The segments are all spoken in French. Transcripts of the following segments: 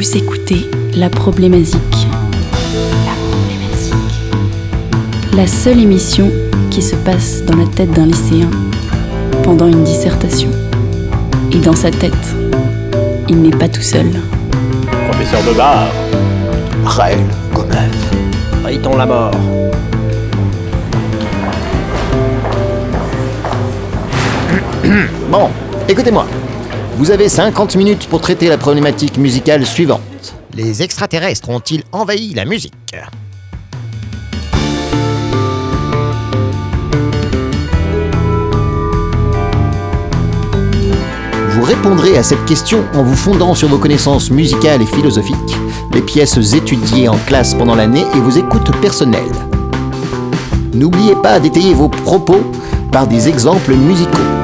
Vous écoutez La Problématique. La Problématique. La seule émission qui se passe dans la tête d'un lycéen pendant une dissertation. Et dans sa tête, il n'est pas tout seul. Professeur Bebard, Raël Gomez. Rayton la mort. Bon, écoutez-moi. Vous avez 50 minutes pour traiter la problématique musicale suivante. Les extraterrestres ont-ils envahi la musique? Vous répondrez à cette question en vous fondant sur vos connaissances musicales et philosophiques, les pièces étudiées en classe pendant l'année et vos écoutes personnelles. N'oubliez pas d'étayer vos propos par des exemples musicaux.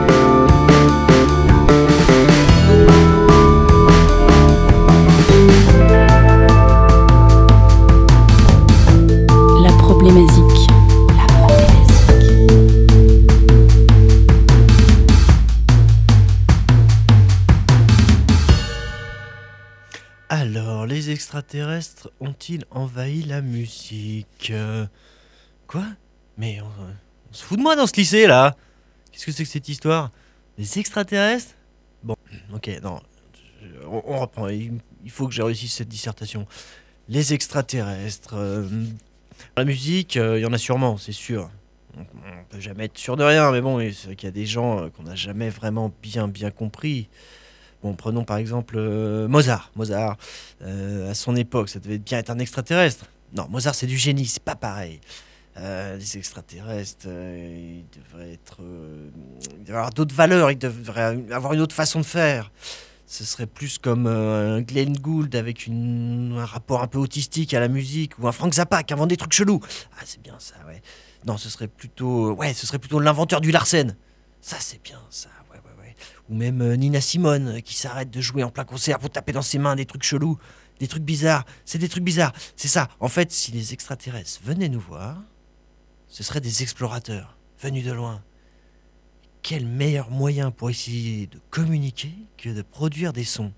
Extraterrestres ont-ils envahi la musique? Euh, Quoi? Mais on, on se fout de moi dans ce lycée là Qu'est-ce que c'est que cette histoire? Les extraterrestres? Bon, ok, non. je- on, reprend. Il, il faut que j'ai réussi cette dissertation. Les extraterrestres. euh, la musique, euh, il y en a sûrement, c'est sûr. On, on peut jamais être sûr de rien, mais bon, qu'il y a des gens qu'on n'a jamais vraiment bien bien compris. Bon, prenons par exemple euh, Mozart. Mozart, euh, à son époque, ça devait bien être un extraterrestre. Non, Mozart, c'est du génie, c'est pas pareil. Euh, les extraterrestres, ils devraient être. avoir d'autres valeurs, ils devraient avoir une autre façon de faire. Ce serait plus comme un Glenn Gould avec un rapport un peu autistique à la musique, ou un Frank Zappa qui invente des trucs chelous. Ah, c'est bien ça, ouais. Non, ce serait plutôt. Ouais, ce serait plutôt l'inventeur du Larsen. Ça, c'est bien ça. Ou même euh, Nina Simone euh, qui s'arrête de jouer en plein concert pour taper dans ses mains des trucs chelous, des trucs bizarres. C'est des trucs bizarres. C'est ça. En fait, si les extraterrestres venaient nous voir, ce seraient des explorateurs venus de loin. Quel meilleur moyen pour essayer de communiquer que de produire des sons,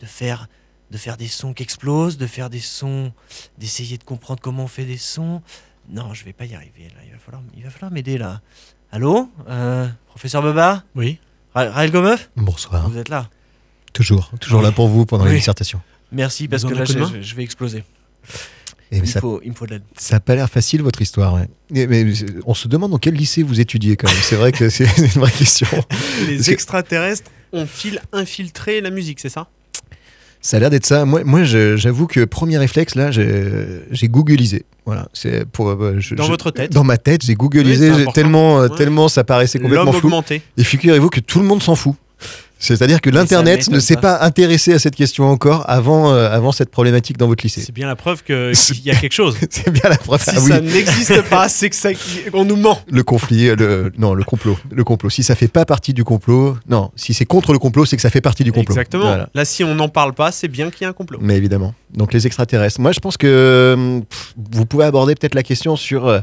de faire, de faire des sons qui explosent, de faire des sons, d'essayer de comprendre comment on fait des sons. Non, je vais pas y arriver là. Il va falloir, il va falloir m'aider là. Allô, Euh, professeur Baba, Oui. Ra- Raël Gomeuf, Bonsoir. vous êtes là. Toujours, toujours là pour vous pendant la Oui. dissertation. Merci parce Vous que là, je, vais exploser. Et Il, ça, faut, il me faut de l'aide. ça a pas l'air facile votre histoire. ouais. Et- mais on se demande dans quel lycée vous étudiez quand même. C'est vrai que c'est une vraie question. Les Parce que- extraterrestres ont-ils infiltré la musique, c'est ça? Ça a l'air d'être ça. Moi, j'avoue que premier réflexe là, j'ai googlisé. Voilà, c'est pour euh, je- Dans je- votre tête Dans ma tête, j'ai googlisé tellement euh, Ouais. tellement ça paraissait complètement flou. augmenté. Et figurez-vous que tout le monde s'en fout. C'est-à-dire que l'internet ne s'est pas. intéressé à cette question encore avant euh, avant cette problématique dans votre lycée. C'est bien la preuve qu'il y a quelque chose. C'est bien la preuve. si Ah oui. ça n'existe pas, c'est que ça, qu'on nous ment. le conflit, euh, le, non, le complot. Le complot. Si ça fait pas partie du complot, non, si c'est contre le complot, c'est que ça fait partie du complot. Exactement. Voilà. Là, si on n'en parle pas, c'est bien qu'il y a un complot. Mais évidemment. Donc les extraterrestres. Moi, je pense que pff, vous pouvez aborder peut-être la question sur, euh,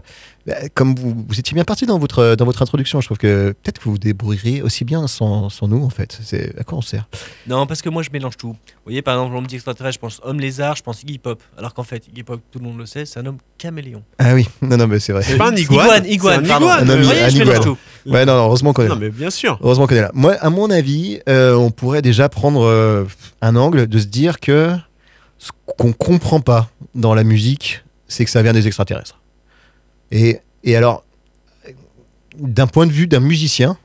comme vous, vous étiez bien parti dans votre dans votre introduction. Je trouve que peut-être que vous vous débrouilleriez aussi bien sans, sans nous en fait. C'est à quoi on sert? Non, parce que moi, je mélange tout. Vous voyez, par exemple, on me dit extraterrestre, je pense homme lézard, je pense Iggy Pop. Alors qu'en fait, Iggy Pop, tout le monde le sait, c'est un homme caméléon. Ah oui. Non, non, mais c'est vrai. C'est pas un iguane. Iguane, iguane, un iguane. Un voyez, je iguane. tout. Ouais, non, non, heureusement qu'on est là. Non, mais bien sûr. Heureusement qu'on est là. Moi, à mon avis, euh, on pourrait déjà prendre euh, un angle de se dire que ce qu'on comprend pas dans la musique, c'est que ça vient des extraterrestres. Et, et alors, d'un point de vue d'un musicien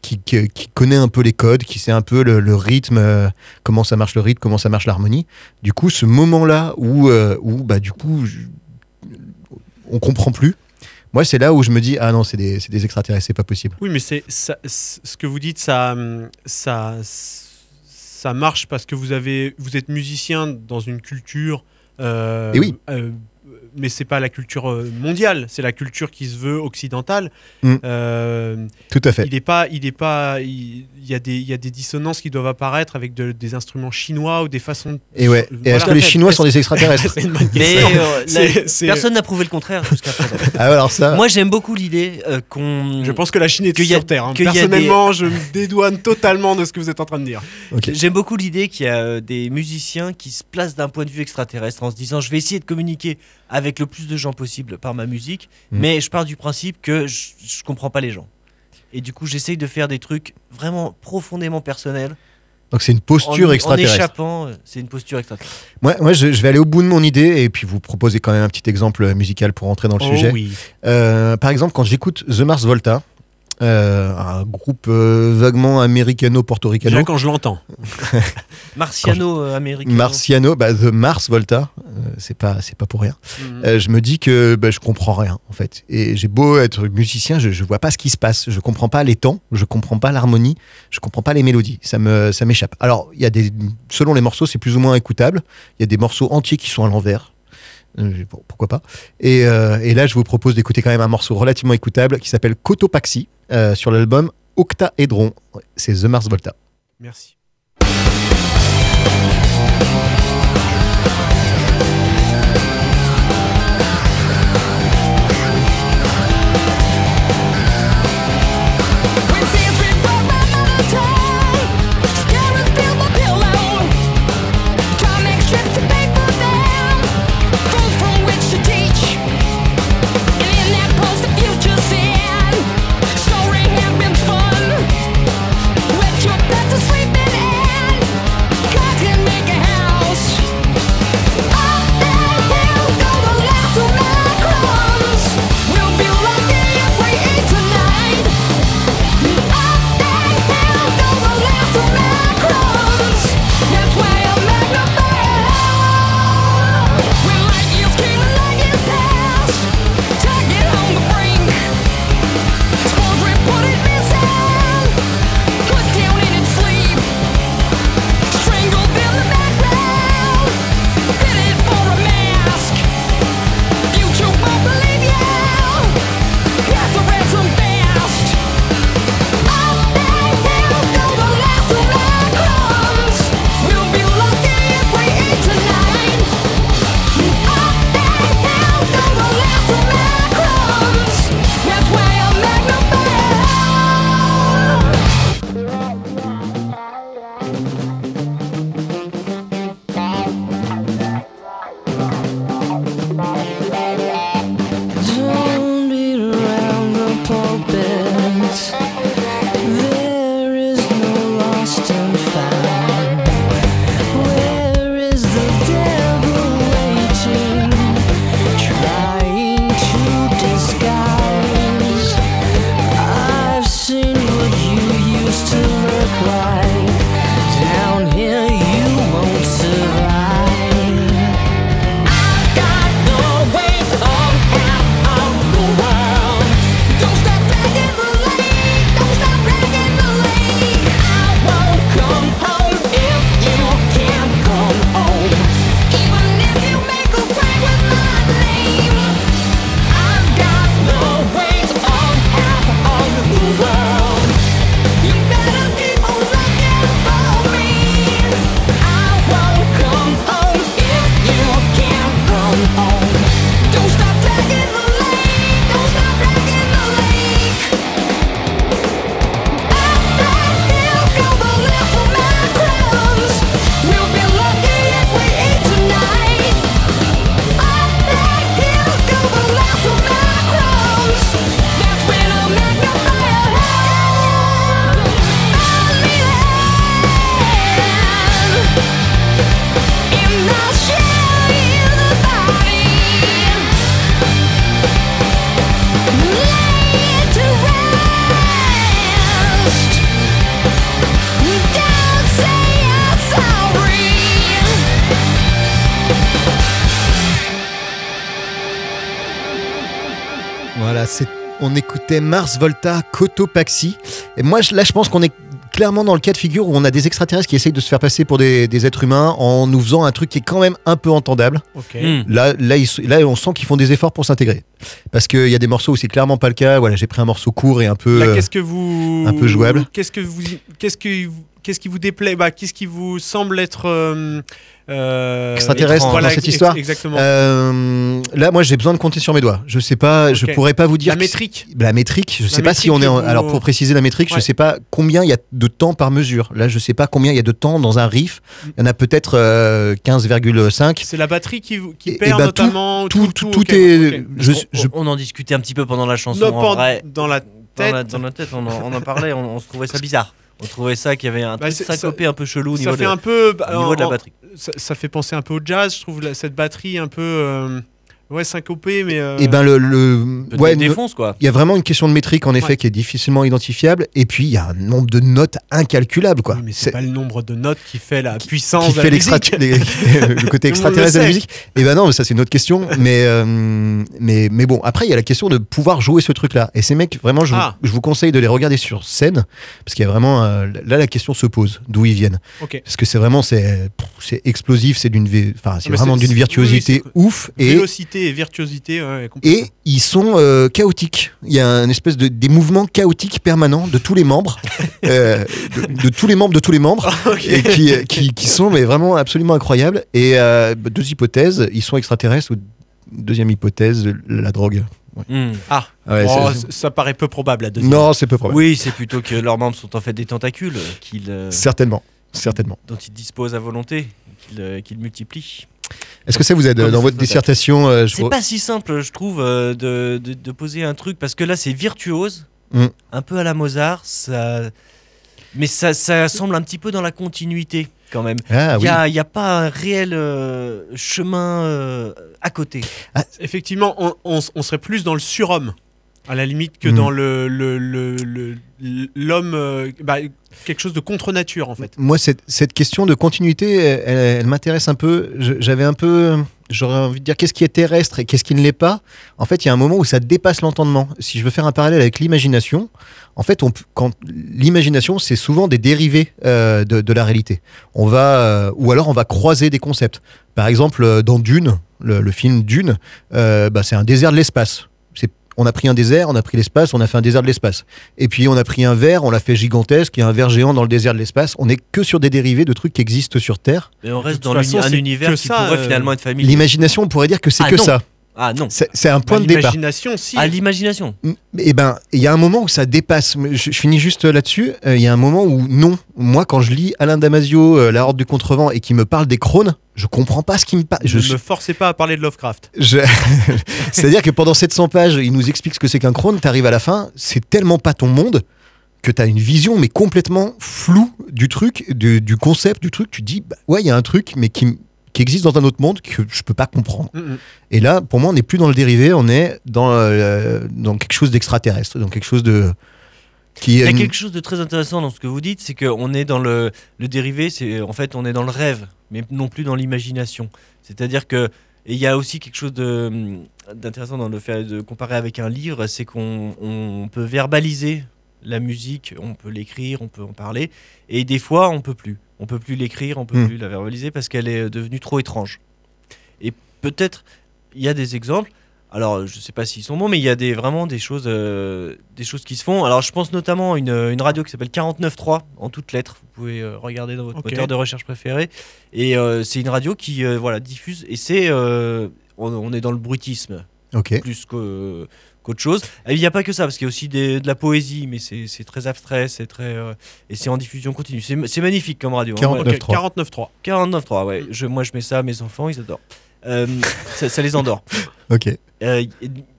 qui, qui- qui connaît un peu les codes, qui sait un peu le, le rythme, euh, comment ça marche le rythme, comment ça marche l'harmonie, du coup, ce moment-là où, euh, où bah, du coup, je- on comprend plus. Moi, c'est là où je me dis, ah non, c'est des, des extraterrestres, c'est pas possible. Oui, mais c'est ce que vous dites, ça, ça, ça marche parce que vous avez, vous êtes musicien dans une culture euh, Et oui. Mais c'est pas la culture euh, mondiale, c'est la culture qui se veut occidentale. Mm. Euh, Tout à fait. il est pas, il est pas, il, il y a des, il y a des dissonances qui doivent apparaître avec de- des instruments chinois ou des façons. de- Et ouais. Et est-ce que les Chinois sont des extraterrestres C'est une bonne Mais question. euh, la- personne n'a prouvé le contraire jusqu'à présent. Ah alors ça. Moi, j'aime beaucoup l'idée euh, qu'on. Je pense que la Chine est a- sur Terre. hein. des- Personnellement, je me dédouane totalement de ce que vous êtes en train de dire. J'aime beaucoup l'idée qu'il y a des musiciens qui se placent d'un point de vue extraterrestre en se disant je vais essayer de communiquer avec le plus de gens possible par ma musique, Mhm. mais je pars du principe que je, je comprends pas les gens. Et du coup, j'essaye de faire des trucs vraiment profondément personnels. Donc c'est une En, posture en extraterrestre. échappant, euh, c'est une posture extraterrestre. Moi, moi je, je vais aller au bout de mon idée et puis vous proposer quand même un petit exemple musical pour entrer dans le Oh sujet. oui. Euh, par exemple, quand j'écoute The Mars Volta, euh, un groupe euh, vaguement américano-portoricano, Déjà quand je l'entends. Marciano euh. Marciano, bah, The Mars Volta, euh, c'est pas c'est pas pour rien. Mhm. Euh, je me dis que bah, je comprends rien en fait. Et j'ai beau être musicien, je, je vois pas ce qui se passe. Je comprends pas les temps, je comprends pas l'harmonie, je comprends pas les mélodies. Ça me ça m'échappe. Alors il y a des selon les morceaux, c'est plus ou moins écoutable. Il y a des morceaux entiers qui sont à l'envers. Euh, pourquoi pas. Et, euh, et là, je vous propose d'écouter quand même un morceau relativement écoutable qui s'appelle Cotopaxi euh, sur l'album Octaédron. C'est The Mars Volta. Merci. Mars Volta Cotopaxi. Et moi, là, je pense qu'on est clairement dans le cas de figure où on a des extraterrestres qui essayent de se faire passer pour des, des êtres humains en nous faisant un truc qui est quand même un peu entendable. Hmm. Là, là, ils là on sent qu'ils font des efforts pour s'intégrer. Parce qu'il y a des morceaux où c'est clairement pas le cas. Voilà, j'ai pris un morceau court et un peu. Là, euh, qu'est-ce que vous un peu jouable. Qu'est-ce que vous qu'est-ce que qu'est-ce qui vous déplaît? Bah, qu'est-ce qui vous semble être euh, euh, Extraterrestre étrange. dans cette ex- histoire Exactement. Euh, là, moi, j'ai besoin de compter sur mes doigts. Je sais pas, je pourrais pas vous dire. La que- métrique. La métrique, je La sais pas si on est. en- Alors pour préciser la métrique, je Ouais. sais pas combien il y a de temps par mesure. Là, je sais pas combien il y a de temps dans un riff. Il y en a peut-être euh, 15,5. C'est la batterie qui, vous- qui Et- et perd bah, tout- notamment. Tout, tout, tout est. je- on, je- on en discutait un petit peu pendant la chanson. Non, en pas vrai, dans la dans tête. la, dans la tête, on en, on en parlait, on, on se trouvait ça bizarre. On trouvait ça qu'il y avait un Bah, truc syncopé un peu chelou au ça niveau, fait de, un peu au niveau de la batterie. ça, ça fait penser un peu au jazz. Je trouve cette batterie un peu euh, ouais syncopée, mais euh, Et ben le, ouais, défonce quoi. il y a vraiment une question de métrique en effet Ouais. qui est difficilement identifiable. Et puis il y a un nombre de notes incalculable quoi. oui, mais c'est pas le nombre de notes qui fait la puissance qui de fait la l'extra- musique. les- le côté le extraterrestre de la musique. Et ben non, mais ça c'est une autre question. Mais, euh, mais, mais bon, après il y a la question de pouvoir jouer ce truc-là. Et ces mecs, vraiment, je, Ah. vous, je vous conseille de les regarder sur scène parce qu'il y a vraiment euh, là la question se pose d'où ils viennent. Parce que c'est vraiment c'est explosif, c'est d'une vé- enfin c'est Mais vraiment d'une virtuosité oui, ouf et Vélocité et virtuosité. ouais, et ils sont euh, chaotiques. Il y a un espèce de des mouvements chaotiques permanents de tous les membres, euh, de, de tous les membres de tous les membres, Ok. et qui, qui, qui sont mais vraiment absolument incroyables. Et euh, deux hypothèses, ils sont extraterrestres. Ou deuxième hypothèse, la drogue. Hmm. Ah, Ouais, oh, ça paraît peu probable la deuxième. non, c'est peu probable. Oui, c'est plutôt que leurs membres sont en fait des tentacules euh, qu'ils, euh, Certainement, certainement. dont ils disposent à volonté, qu'ils euh, qu'ils multiplient. Est-ce que ça vous aide Comme dans votre dissertation euh, je C'est pas si simple, je trouve, euh, de, de- de poser un truc parce que là c'est virtuose, Mm. un peu à la Mozart, ça... mais ça, ça semble un petit peu dans la continuité quand même. Ah Il oui. n'y a, pas un réel euh, chemin euh, à côté. Effectivement, on, on serait plus dans le surhomme, à la limite, que Mm. dans le le- le- le- l'homme. euh, bah, quelque chose de contre-nature, en fait. Moi, cette, cette question de continuité, elle, m'intéresse un peu. J'avais un peu. J'aurais envie de dire qu'est-ce qui est terrestre et qu'est-ce qui ne l'est pas? En fait, il y a un moment où ça dépasse l'entendement. Si je veux faire un parallèle avec l'imagination, en fait, on, quand l'imagination, c'est souvent des dérivés euh, de, de la réalité. On va, euh, ou alors on va croiser des concepts. Par exemple, dans Dune, le, le film Dune, bah, c'est un désert de l'espace. On a pris un désert, on a pris l'espace, on a fait un désert de l'espace. Et puis on a pris un verre, on l'a fait gigantesque, il y a un verre géant dans le désert de l'espace. On n'est que sur des dérivés de trucs qui existent sur Terre. Et on reste dans façon, un univers que qui ça, pourrait euh, finalement être familier. L'imagination, on pourrait dire que c'est Ah que non. ça. Ah non, C'est un point de départ. L'imagination, si. à l'imagination. Et ben, il y a un moment où ça dépasse. Mais Je, je finis juste là-dessus. Euh, Il y a un moment où non. Moi, quand je lis Alain Damasio, euh, La Horde du Contrevent, et qui me parle des crônes, je comprends pas ce qui me parle. Je, ne me forcez pas à parler de Lovecraft. je- C'est-à-dire que pendant 700 pages, il nous explique ce que c'est qu'un crône. T'arrives à la fin, c'est tellement pas ton monde que t'as une vision mais complètement floue du truc, du, du concept du truc. Tu te dis, bah, ouais, il y a un truc, mais qui, qui existe dans un autre monde que je peux pas comprendre. Mm, mm. Et là, pour moi, on n'est plus dans le dérivé, on est dans, euh, dans quelque chose d'extraterrestre, dans quelque chose de qui Il y a une- quelque chose de très intéressant dans ce que vous dites, c'est qu'on est dans le, le dérivé, c'est en fait on est dans le rêve, mais non plus dans l'imagination. C'est-à-dire que et il y a aussi quelque chose d'intéressant dans le fait de comparer avec un livre, c'est qu'on on peut verbaliser la musique, on peut l'écrire, on peut en parler, et des fois on peut plus. On peut plus l'écrire, on peut Hmm. plus la verbaliser parce qu'elle est devenue trop étrange. Et peut-être il y a des exemples. Alors, je sais pas s'ils sont bons, mais il y a des, vraiment des choses, euh, des choses qui se font. Alors, je pense notamment à une, une radio qui s'appelle 49.3 en toutes lettres. Vous pouvez euh, regarder dans votre moteur de recherche préféré. Et euh, c'est une radio qui euh, voilà, diffuse. Et c'est. euh, on, on est dans le bruitisme Ok. plus qu'au- qu'autre chose. Et il n'y a pas que ça, parce qu'il y a aussi des- de la poésie, mais c'est c'est très abstrait, c'est très. euh, et c'est en diffusion continue. C'est c'est magnifique comme radio. hein. 49. Moi, Ok, 49.3. 49.3. 49.3, ouais. Je, moi, je mets ça à mes enfants, ils adorent. Euh, ça, ça les endort. Ok. Euh,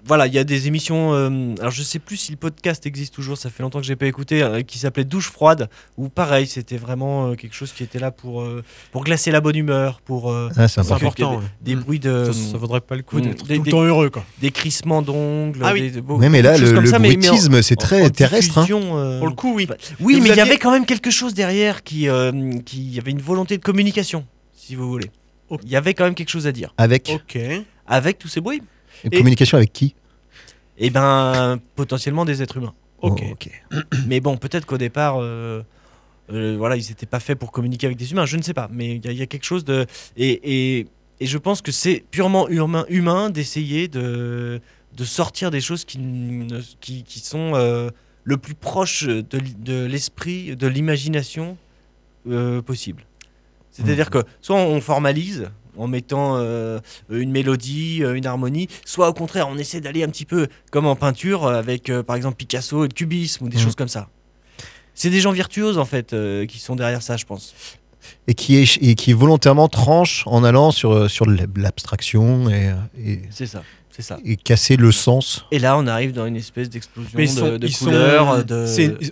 voilà, il y a des émissions. euh, alors, je sais plus si le podcast existe toujours. Ça fait longtemps que j'ai pas écouté. euh, qui s'appelait Douche froide. Où pareil, c'était vraiment euh, quelque chose qui était là pour euh, pour glacer la bonne humeur, pour euh, Ah, c'est important. des Mm. bruits de Ça, ça vaudrait pas le coup Mm. d'être Des- tout le temps heureux, quoi. des crissements d'ongles. Ah oui. des- mais là, le, comme le ça, mais- mais en- bruitisme, c'est très en terrestre. hein. euh, Pour le coup, oui. bah, oui, Et mais il y avait quand même quelque chose derrière qui euh, qui il y avait une volonté de communication, si vous voulez. Il y avait quand même quelque chose à dire Avec Ok. avec tous ces bruits. Une communication avec qui? Et ben potentiellement des êtres humains. Ok. Oh, ok. Mais bon, peut-être qu'au départ, euh, euh, voilà, ils n'étaient pas faits pour communiquer avec des humains, je ne sais pas, mais il y, a- il y a quelque chose de. Et, et, et je pense que c'est purement humain, humain d'essayer de, de sortir des choses qui, qui, qui sont euh, le plus proche de, l'esprit, de l'imagination euh, possible. C'est-à-dire que soit on formalise en mettant euh, une mélodie, euh, une harmonie, soit au contraire on essaie d'aller un petit peu comme en peinture euh, avec euh, par exemple Picasso et le cubisme ou des Mhm. choses comme ça. C'est des gens virtuoses en fait euh, qui sont derrière ça, je pense. Et qui, est, et qui volontairement tranche en allant sur, sur l'abstraction et, et, C'est ça, c'est ça. et casser le sens. Et là, on arrive dans une espèce d'explosion de, sont, de ils sont- couleurs, de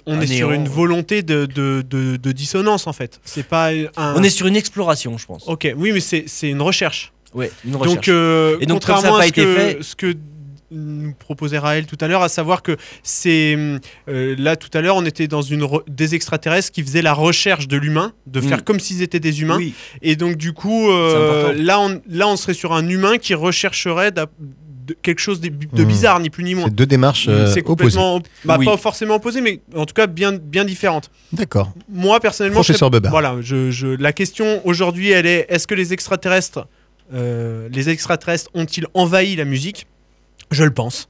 on est sur une volonté de, de, de- de dissonance en fait. C'est pas un. On est sur une exploration, je pense. Ok, oui, mais c'est c'est une recherche. Ouais, une recherche. Donc, euh, Et donc, comme ça contrairement a pas à ce été que, fait- ce que nous proposait Raël tout à l'heure, à savoir que c'est euh, là tout à l'heure, on était dans une des extraterrestres qui faisaient la recherche de l'humain, de Mm. faire comme s'ils étaient des humains. Oui. Et donc du coup, euh, là, on, là, on serait sur un humain qui rechercherait de- quelque chose de, de Mm. bizarre, ni plus ni moins. C'est deux démarches euh, C'est opposées. complètement, op- bah, Oui. pas forcément opposé, mais en tout cas bien, bien différentes. D'accord. Moi personnellement, Professeur voilà, je, je- la question aujourd'hui, elle est est-ce que les extraterrestres, euh, les extraterrestres ont-ils envahi la musique? Je le pense.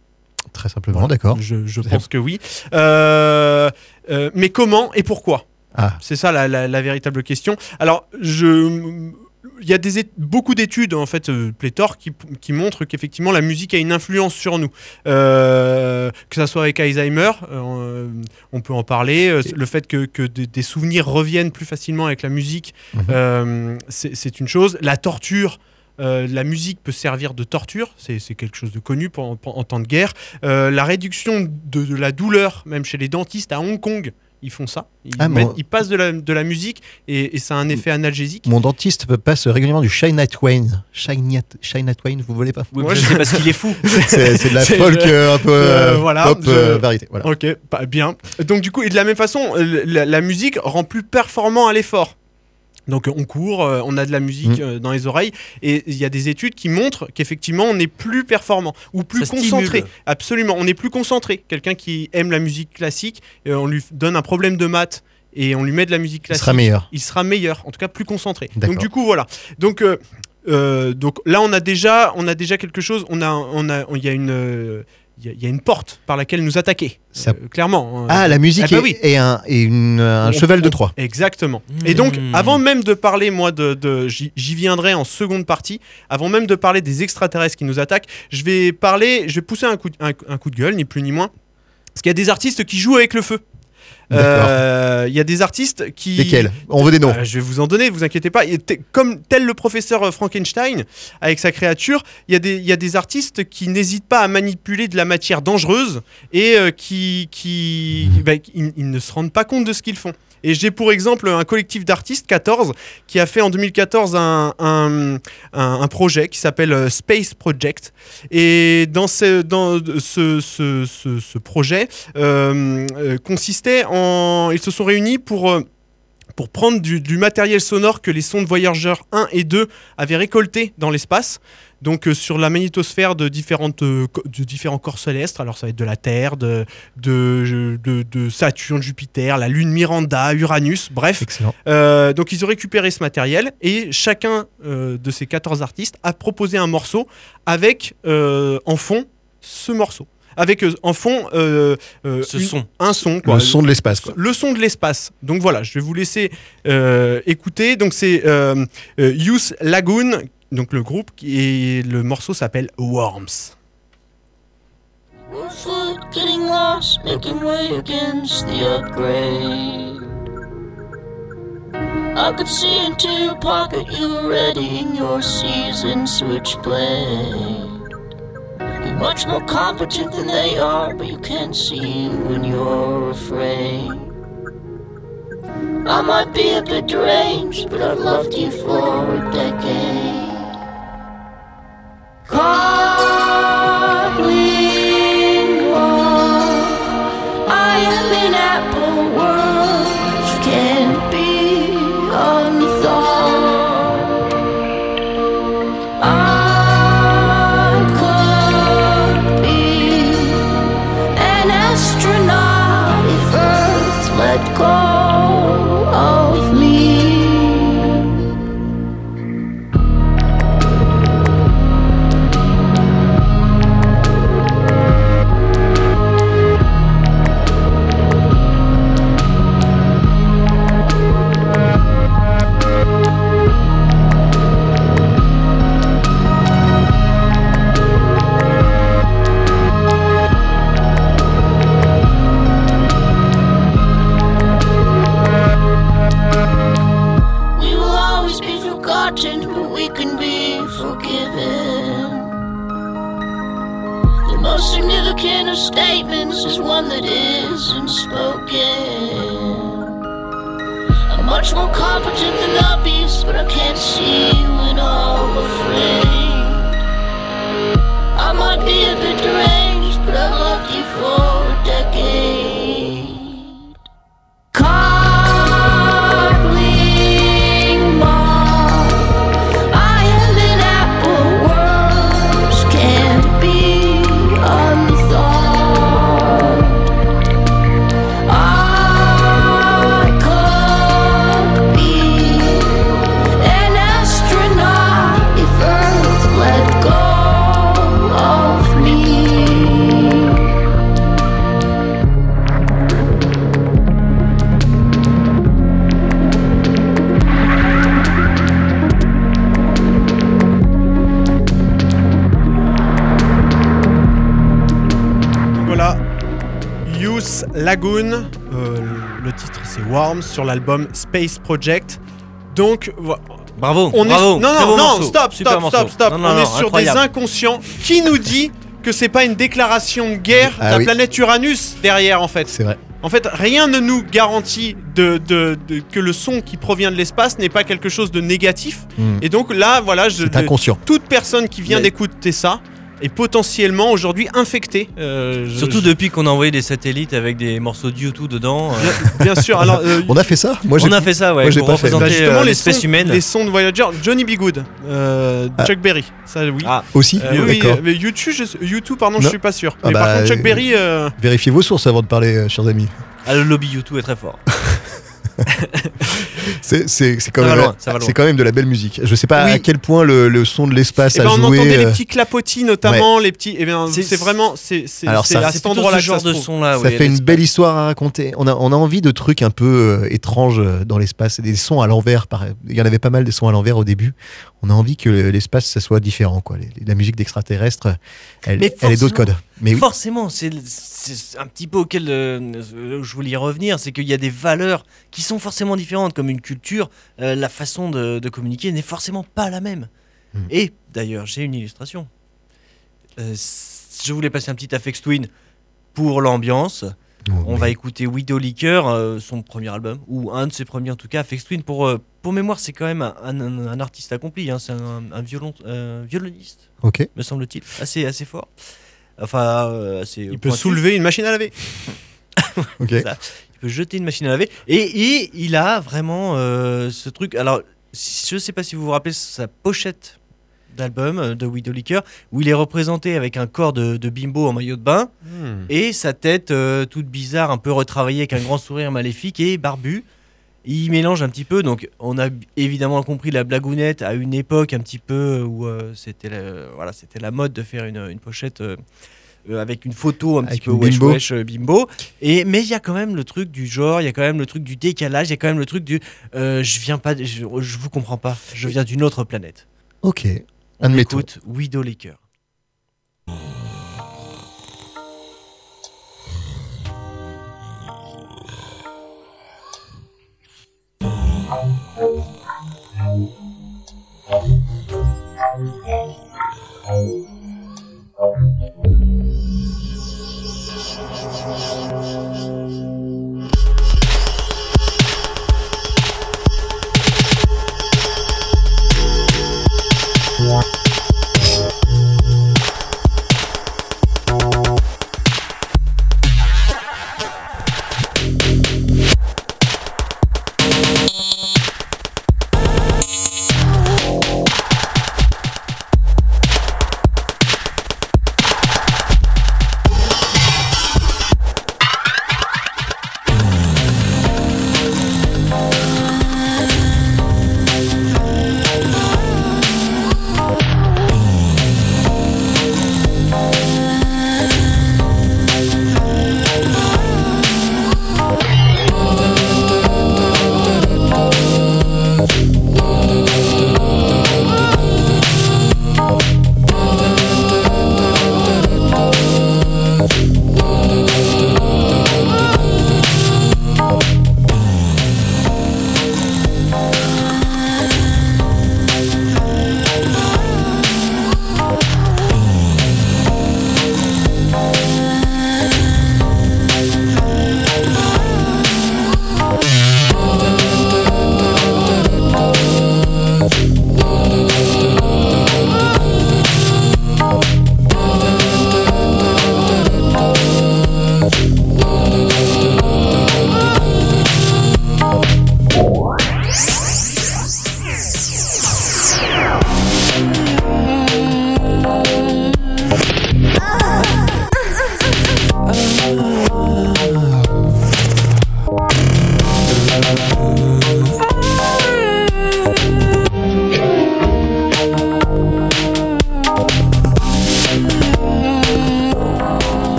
Très simplement, d'accord. Je, je pense que oui. Euh, euh, mais comment et pourquoi? Ah, C'est ça la, la- la véritable question. Alors, je. Il y a des, beaucoup d'études, en fait, euh, pléthore, qui, qui montrent qu'effectivement la musique a une influence sur nous. Euh, que ça soit avec Alzheimer, euh, on peut en parler. euh, le fait que, que des, des souvenirs reviennent plus facilement avec la musique, Mhm. c'est une chose. La torture. euh, la musique peut servir de torture, c'est c'est quelque chose de connu pour- pour- en temps de guerre. Euh, la réduction de, de la douleur, même chez les dentistes à Hong Kong, ils font ça. Ils, Ah, mettent- moi- ils passent de la, de la musique et, et ça a un effet analgésique. mon dentiste passe régulièrement du Shania Twain. Shania, Shania Twain, vous voulez pas Oui, Ouais, je sais parce qu'il est fou. C'est de la folk euh, un peu Euh, euh, voilà, pop je- euh, variété. Voilà. Ok, bien. Donc du coup, et de la même façon, la, la musique rend plus performant à l'effort. Donc on court, euh, on a de la musique Mm. euh, dans les oreilles, et il y a des études qui montrent qu'effectivement on est plus performant ou plus Ça concentré. stimule. Absolument, on est plus concentré. Quelqu'un qui aime la musique classique, euh, on lui donne un problème de maths et on lui met de la musique Il classique. sera meilleur. il sera meilleur, en tout cas plus concentré. Donc du coup voilà. Donc euh, euh, donc là on a déjà on a déjà quelque chose. On a on a il y a une il y, a- il y a une porte par laquelle nous attaquer. Ça- Euh, clairement. Ah, la musique Ah bah est, oui. est un, est une- un On- cheval de Troie. Exactement. Et donc, Hmm. avant même de parler, moi, de, de- j'y viendrai en seconde partie, avant même de parler des extraterrestres qui nous attaquent, je vais parler, je vais pousser un coup, un coup de gueule, ni plus ni moins, parce qu'il y a des artistes qui jouent avec le feu. D'accord. Euh, Il y a des artistes qui... Lesquels? On veut des noms. Euh, je vais vous en donner, vous inquiétez pas. Et comme tel le professeur euh, Frankenstein avec sa créature, il y, a des- il y a des artistes qui n'hésitent pas à manipuler de la matière dangereuse et euh, qui, qui bah, ils, ils ne se rendent pas compte de ce qu'ils font. Et j'ai pour exemple un collectif d'artistes, 14, qui a fait en 2014 un, un, projet qui s'appelle euh, Space Project. Et dans ce, dans ce, ce, ce- projet euh, euh, consistait en... Ils se sont réunis pour... pour prendre du, du matériel sonore que les sondes Voyager 1 et 2 avaient récolté dans l'espace, donc euh, sur la magnétosphère de, différentes, euh, de différents corps célestes, alors ça va être de la Terre, de, de, de- de Saturne, Jupiter, la Lune Miranda, Uranus, bref. Excellent. Euh, donc ils ont récupéré ce matériel et chacun de ces 14 artistes a proposé un morceau avec en fond ce morceau. Avec euh, en fond euh, euh, Ce une- son. un son. Quoi. Le son de l'espace. Le son de l'espace. Donc voilà, je vais vous laisser euh, écouter. Donc c'est euh, euh, Youth Lagoon, donc le groupe, et le morceau s'appelle Worms. Getting lost, making way against the upgrade. I could see into your pocket, you were readying your season switchblade. Much more competent than they are, but you can't see when you're afraid. I might be a bit deranged, but I've loved you for a decade. Carling Walk. I am in Apple Lagoon. Euh, le titre c'est Worms sur l'album Space Project. Donc vo- Bravo, on bravo. est non non non stop stop stop stop. Non, non, on non, est sur incroyable. des inconscients. Qui nous dit que c'est pas une déclaration de guerre Ah de la oui. planète Uranus derrière en fait C'est vrai. En fait, rien ne nous garantit de, de- de- que le son qui provient de l'espace n'est pas quelque chose de négatif. Mm. Et donc là, voilà, je, de- toute personne qui vient Mais- d'écouter ça est potentiellement aujourd'hui infectée. Euh, je- Surtout je- depuis qu'on a envoyé des satellites avec des morceaux de YouTube dedans. euh, Bien sûr. Alors, euh, On a fait ça Moi, j'ai on a fait ça, ouais, moi, j'ai pour pas fait. bah, les l'espèce sons, humaine. les sons de Voyager, Johnny B. Good, euh, Ah. Chuck Berry, ça oui. Ah, aussi. Euh, oui, mais YouTube, je, YouTube, pardon, je Non. suis pas sûr. Ah mais bah, par contre, Chuck euh, Berry, euh, Vérifiez vos sources avant de parler, euh, chers amis. ah, le lobby YouTube est très fort. C'est c'est- c'est quand, quand même de la belle musique. Je sais pas Oui. à quel point le, le son de l'espace eh a ben, on joué. entendait les euh, petits clapotis notamment, les petits. Eh bien, C'est- c'est vraiment, c'est c'est- Alors c'est ça, à C'est cet endroit-là ce genre de son là. ça fait une belle histoire à raconter. On a, on a envie de trucs un peu euh, étranges euh, dans l'espace, des sons à l'envers. par- Il y en avait pas mal des sons à l'envers au début. On a envie que l'espace ça soit différent. Quoi. La musique d'extraterrestre, elle, est d'autres codes. Mais Forcément, c'est un petit peu auquel euh, je voulais y revenir, c'est qu'il y a des valeurs qui sont forcément différentes, comme une culture, euh, la façon de, de communiquer n'est forcément pas la même. Hmm. Et d'ailleurs, j'ai une illustration. Euh, je voulais passer un petit Afex Twin pour l'ambiance. On va écouter Widow euh, son premier album, ou un de ses premiers en tout cas, Afex Twin. Pour, pour mémoire, c'est quand même un, un- un artiste accompli, hein, c'est un, un violon, violoniste me semble-t-il, assez, assez fort. Enfin, euh, assez Il peut pointu. soulever une machine à laver. Ok. Ça. Il peut jeter une machine à laver. Et, et il a vraiment euh, ce truc. Alors, si- je ne sais pas si vous vous rappelez sa pochette d'album euh, de Widow Liquor, où il est représenté avec un corps de, de bimbo en maillot de bain Hmm. et sa tête euh, toute bizarre, un peu retravaillée avec un grand sourire maléfique et barbu. Il mélange un petit peu, donc on a évidemment compris la blagounette à une époque un petit peu où euh, c'était la, voilà, c'était la mode de faire une, une pochette euh, euh, avec une photo un Avec petit peu wesh bimbo. wesh bimbo. Et, mais il y a quand même le truc du genre, il y a quand même le truc du décalage, il y a quand même le truc du euh, je viens pas, de- je, je vous comprends pas, je viens d'une autre planète. Ok. On Admettons. écoute Widow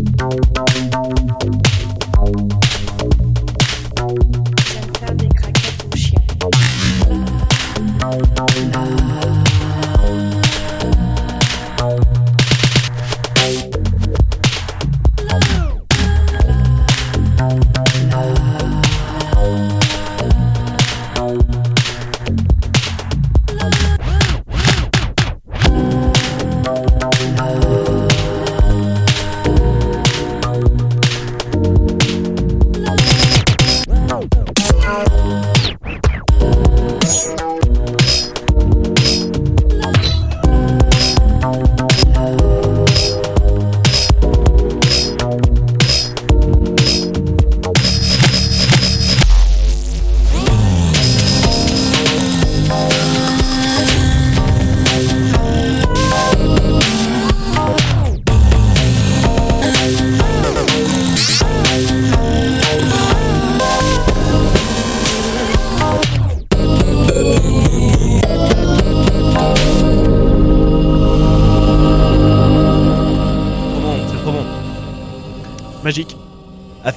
Liquor. J'aime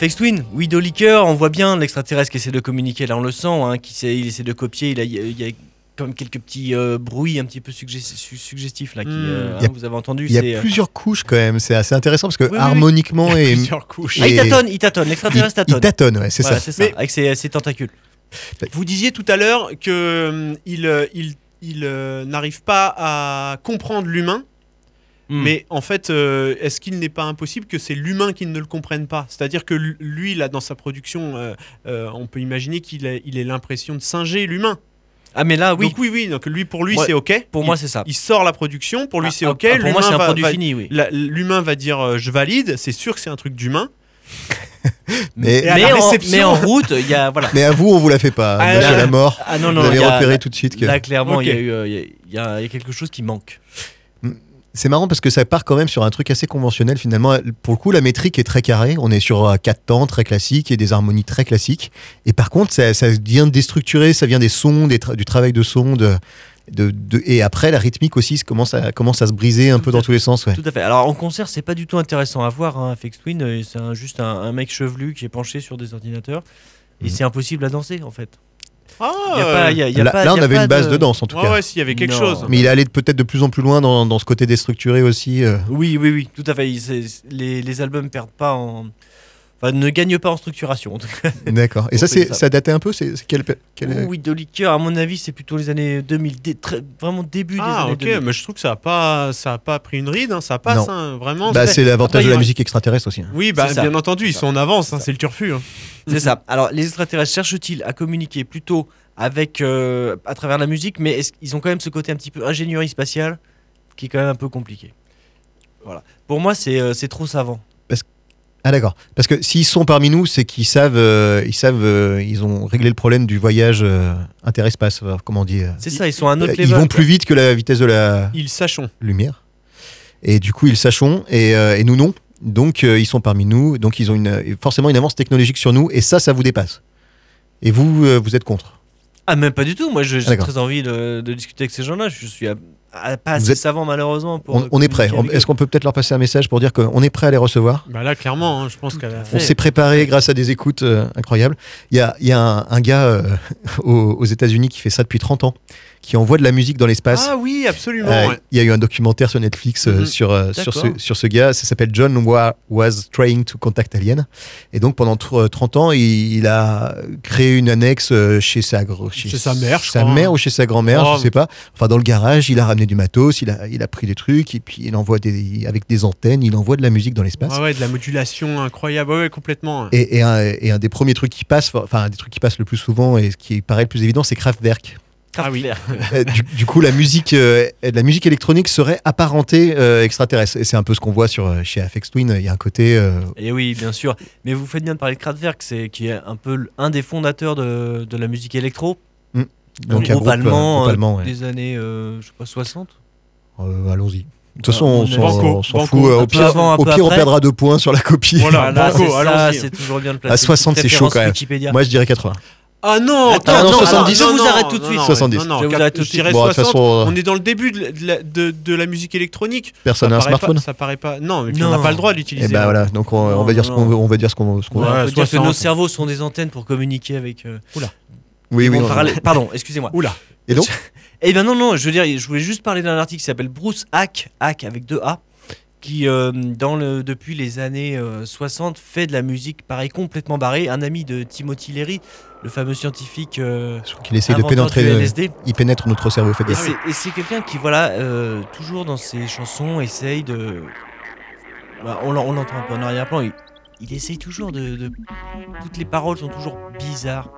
Afex Twin, Widow Liquor, on voit bien l'extraterrestre qui essaie de communiquer, là on le sent, hein, qui essaie, il essaie de copier, il, a- il y a, quand même quelques petits euh, bruits un petit peu sugge- su- suggestifs là, qui, Hmm. euh, a- hein, vous avez entendu. Il y a euh, plusieurs couches quand même, c'est assez intéressant parce que Oui, oui, oui. harmoniquement Il y a et. plusieurs couches. Ah, il tâtonne, il tâtonne, l'extraterrestre il- il tâtonne. tâtonne, ouais, c'est Voilà, ça. c'est ça, Mais- avec ses, ses tentacules. Vous disiez tout à l'heure que hum, il, euh, il, il euh, n'arrive pas à comprendre l'humain, Hmm. mais en fait, euh, est-ce qu'il n'est pas impossible que c'est l'humain qui ne le comprenne pas? C'est-à-dire que lui, là, dans sa production, euh, euh, on peut imaginer qu'il ait, il ait l'impression de singer l'humain. Ah, mais là, oui, Donc oui, oui. Donc lui, pour lui, Ouais, c'est ok. pour Il- moi c'est ça. il sort la production. Pour lui, Ah, c'est ah, ok. ah, pour moi c'est un va- produit va- fini, oui. la- L'humain va dire euh, je valide. C'est sûr que c'est un truc d'humain. Mais, mais, la en, réception- mais en route, il y a. Voilà. mais à vous, on vous la fait pas. Ah, la mort, Ah non, non, vous avez a- repéré tout de suite que. Là, clairement, il y, a Ok. eu, euh, il y a- il y a- il y a quelque chose qui manque. C'est marrant parce que ça part quand même sur un truc assez conventionnel finalement. Pour le coup, la métrique est très carrée. On est sur euh, quatre temps très classiques et des harmonies très classiques. Et par contre, ça, ça vient déstructurer, ça vient des sons, des tra- du travail de son. De, de, de- et après, la rythmique aussi commence à, commence à se briser un Tout peu dans fait. tous les sens. Ouais. Tout à fait. Alors en concert, c'est pas du tout intéressant à voir. Hein, Afex Twin, euh, c'est juste un, un mec chevelu qui est penché sur des ordinateurs. Et Mhm. c'est impossible à danser en fait. Ah, Il y a pas, il y a- il y a là, pas- là, il y on a avait pas une base de... de danse en tout ouais, cas. ouais, s'il y avait quelque Non. chose. Mais il allait peut-être de plus en plus loin dans, dans ce côté déstructuré aussi. euh. Oui, oui, oui, tout à fait. Il- les, les albums perdent pas en. Enfin, ne gagnent pas en structuration. en tout cas. D'accord. Et ça, ça. ça datait un peu. C'est quelle, quelle- Oui, de liqueur, à mon avis, c'est plutôt les années 2000, dé- très- vraiment début des Ah, années ok, 2000. mais je trouve que ça a pas, ça a pas pris une ride, hein, ça passe, hein, vraiment. Bah, c'est l'avantage de la musique extraterrestre aussi. hein. Oui, bah, bien entendu, ils sont en avance, hein, c'est le turfu. hein. C'est ça. Alors, les extraterrestres cherchent-ils à communiquer plutôt avec, euh, à travers la musique, mais qu'ils ont quand même ce côté un petit peu ingénierie spatiale qui est quand même un peu compliqué? Voilà. Pour moi, c'est euh, trop savant. Ah d'accord. Parce que s'ils sont parmi nous, c'est qu'ils savent, euh, ils savent, euh, ils ont réglé le problème du voyage euh, interespace. euh, Comment on dit. C'est ça, ils sont à un autre level. Ils vont plus vite que la vitesse de la Ils sachons. lumière. Et du coup, ils sachons et, et nous non. Donc, ils sont parmi nous. Donc, ils ont une, forcément une avance technologique sur nous. Et ça, ça vous dépasse. Et vous, vous êtes contre. Ah, même pas du tout. Moi, j'ai D'accord. très envie de, de discuter avec ces gens-là. Je suis à- pas Vous assez êtes- savant, malheureusement. Pour On, on est prêt. Est-ce qu'on peut peut-être leur passer un message pour dire qu'on est prêt à les recevoir? Bah là, clairement, hein, je pense. On s'est préparé grâce à des écoutes euh, incroyables. Il y a, il y a un, un gars euh, aux, aux États-Unis qui fait ça depuis 30 ans, qui envoie de la musique dans l'espace. Ah oui, absolument. Euh, ouais. Il y a eu un documentaire sur Netflix euh, Mhm. sur, euh, sur, ce, sur ce gars. Ça s'appelle John Wa- Was Trying to Contact Alien. Et donc pendant tr- 30 ans, il, il a créé une annexe chez sa, Chez sa mère, je sa crois. mère ou chez sa grand-mère, Oh. je sais pas. Enfin dans le garage, il a ramené du matos, il a, il a pris des trucs et puis il envoie des, avec des antennes, il envoie de la musique dans l'espace. Ouais, ouais, de la modulation incroyable, ouais, ouais, complètement. Et, et un, et un des premiers trucs qui passe, enfin un des trucs qui passe le plus souvent et ce qui paraît le plus évident, c'est Kraftwerk. Ah oui. Euh, du, du coup, la musique, euh, la musique électronique serait apparentée euh, extraterrestre. Et c'est un peu ce qu'on voit sur, chez Afex Twin. Il y a un côté. euh, Et oui, bien sûr. Mais vous faites bien de parler de Kraftwerk, c'est qui est un peu un des fondateurs de, de la musique électro. donc un groupe euh, allemand, groupe allemand, ouais. des années, euh, je sais pas, 60. Euh, Allons-y. De toute Ah, façon, on on s'en fout. Un Au pire, avant, un au peu pire on perdra deux points sur la copie. Voilà. C'est toujours bien de À placer. 60, une c'est chaud quand même. Wikipédia. Moi, je dirais 80. Ah non, Attends, non, non, 70. non, Je vous arrête tout de suite. non, 70. non, non, Je vous arrête tout de suite. Bon, de toute 60, façon, euh, on est dans le début de, de la- de- de la musique électronique. Personne n'a un smartphone Pas, ça paraît pas. Non, mais puis on n'a pas le droit de Et l'utiliser. bah hein. voilà, donc on, on Non, va dire ce qu'on veut, on va dire ce qu'on peut dire que 60. nos cerveaux sont des antennes pour communiquer avec. euh, Oui, oui. parallèle. Pardon, excusez-moi. Oula. Et donc Eh ben non, non, je veux dire, je voulais juste parler d'un article qui s'appelle Bruce Hack, Hack avec deux A, qui, euh, dans le, depuis les années euh, 60, fait de la musique pareil complètement barrée. Un ami de Timothy Leary, le fameux scientifique euh, qu'il essaie de pénétrer. euh, LSD. Il pénètre notre cerveau, faites Et c'est- et c'est quelqu'un qui, voilà, euh, toujours dans ses chansons, essaye de. Bah, on l'en- on l'entend un peu en arrière-plan, il, il essaye toujours de, de- Toutes les paroles sont toujours bizarres.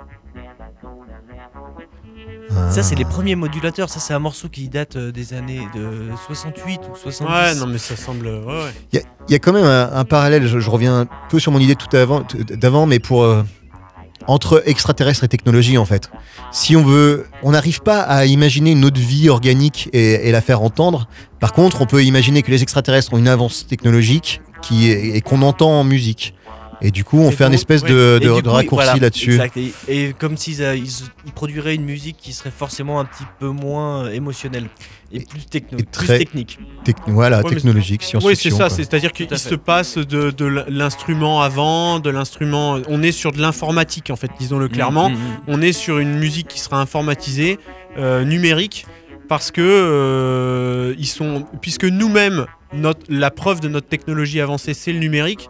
Ça, c'est les premiers modulateurs. Ça, c'est un morceau qui date euh, des années de 68 ou 70. Ouais, non, mais ça semble. Ouais, ouais. Il y, a- il y a quand même un, un parallèle, je, je reviens un peu sur mon idée tout avant, t- d'avant, mais pour euh, entre extraterrestres et technologie en fait. Si on veut, on n'arrive pas à imaginer une autre vie organique et, et la faire entendre. Par contre, on peut imaginer que les extraterrestres ont une avance technologique qui est- et qu'on entend en musique. Et du coup, on fait un espèce ouais. de, Et de- du de coup, raccourci voilà, là-dessus. exact. Et, et comme s'ils euh, ils, ils produiraient une musique qui serait forcément un petit peu moins euh, émotionnelle et, Et- plus, techno, et plus très- technique. Tec- voilà, Ouais, technologique, Oui, science-fiction. c'est ça. C'est-à-dire qu'il se passe de, de l'instrument avant, de l'instrument. On est sur de l'informatique, en fait, disons-le clairement. Mm, mm, mm. On est sur une musique qui sera informatisée, euh, numérique, parce que euh, ils sont, puisque nous-mêmes, la preuve de notre technologie avancée, c'est le numérique.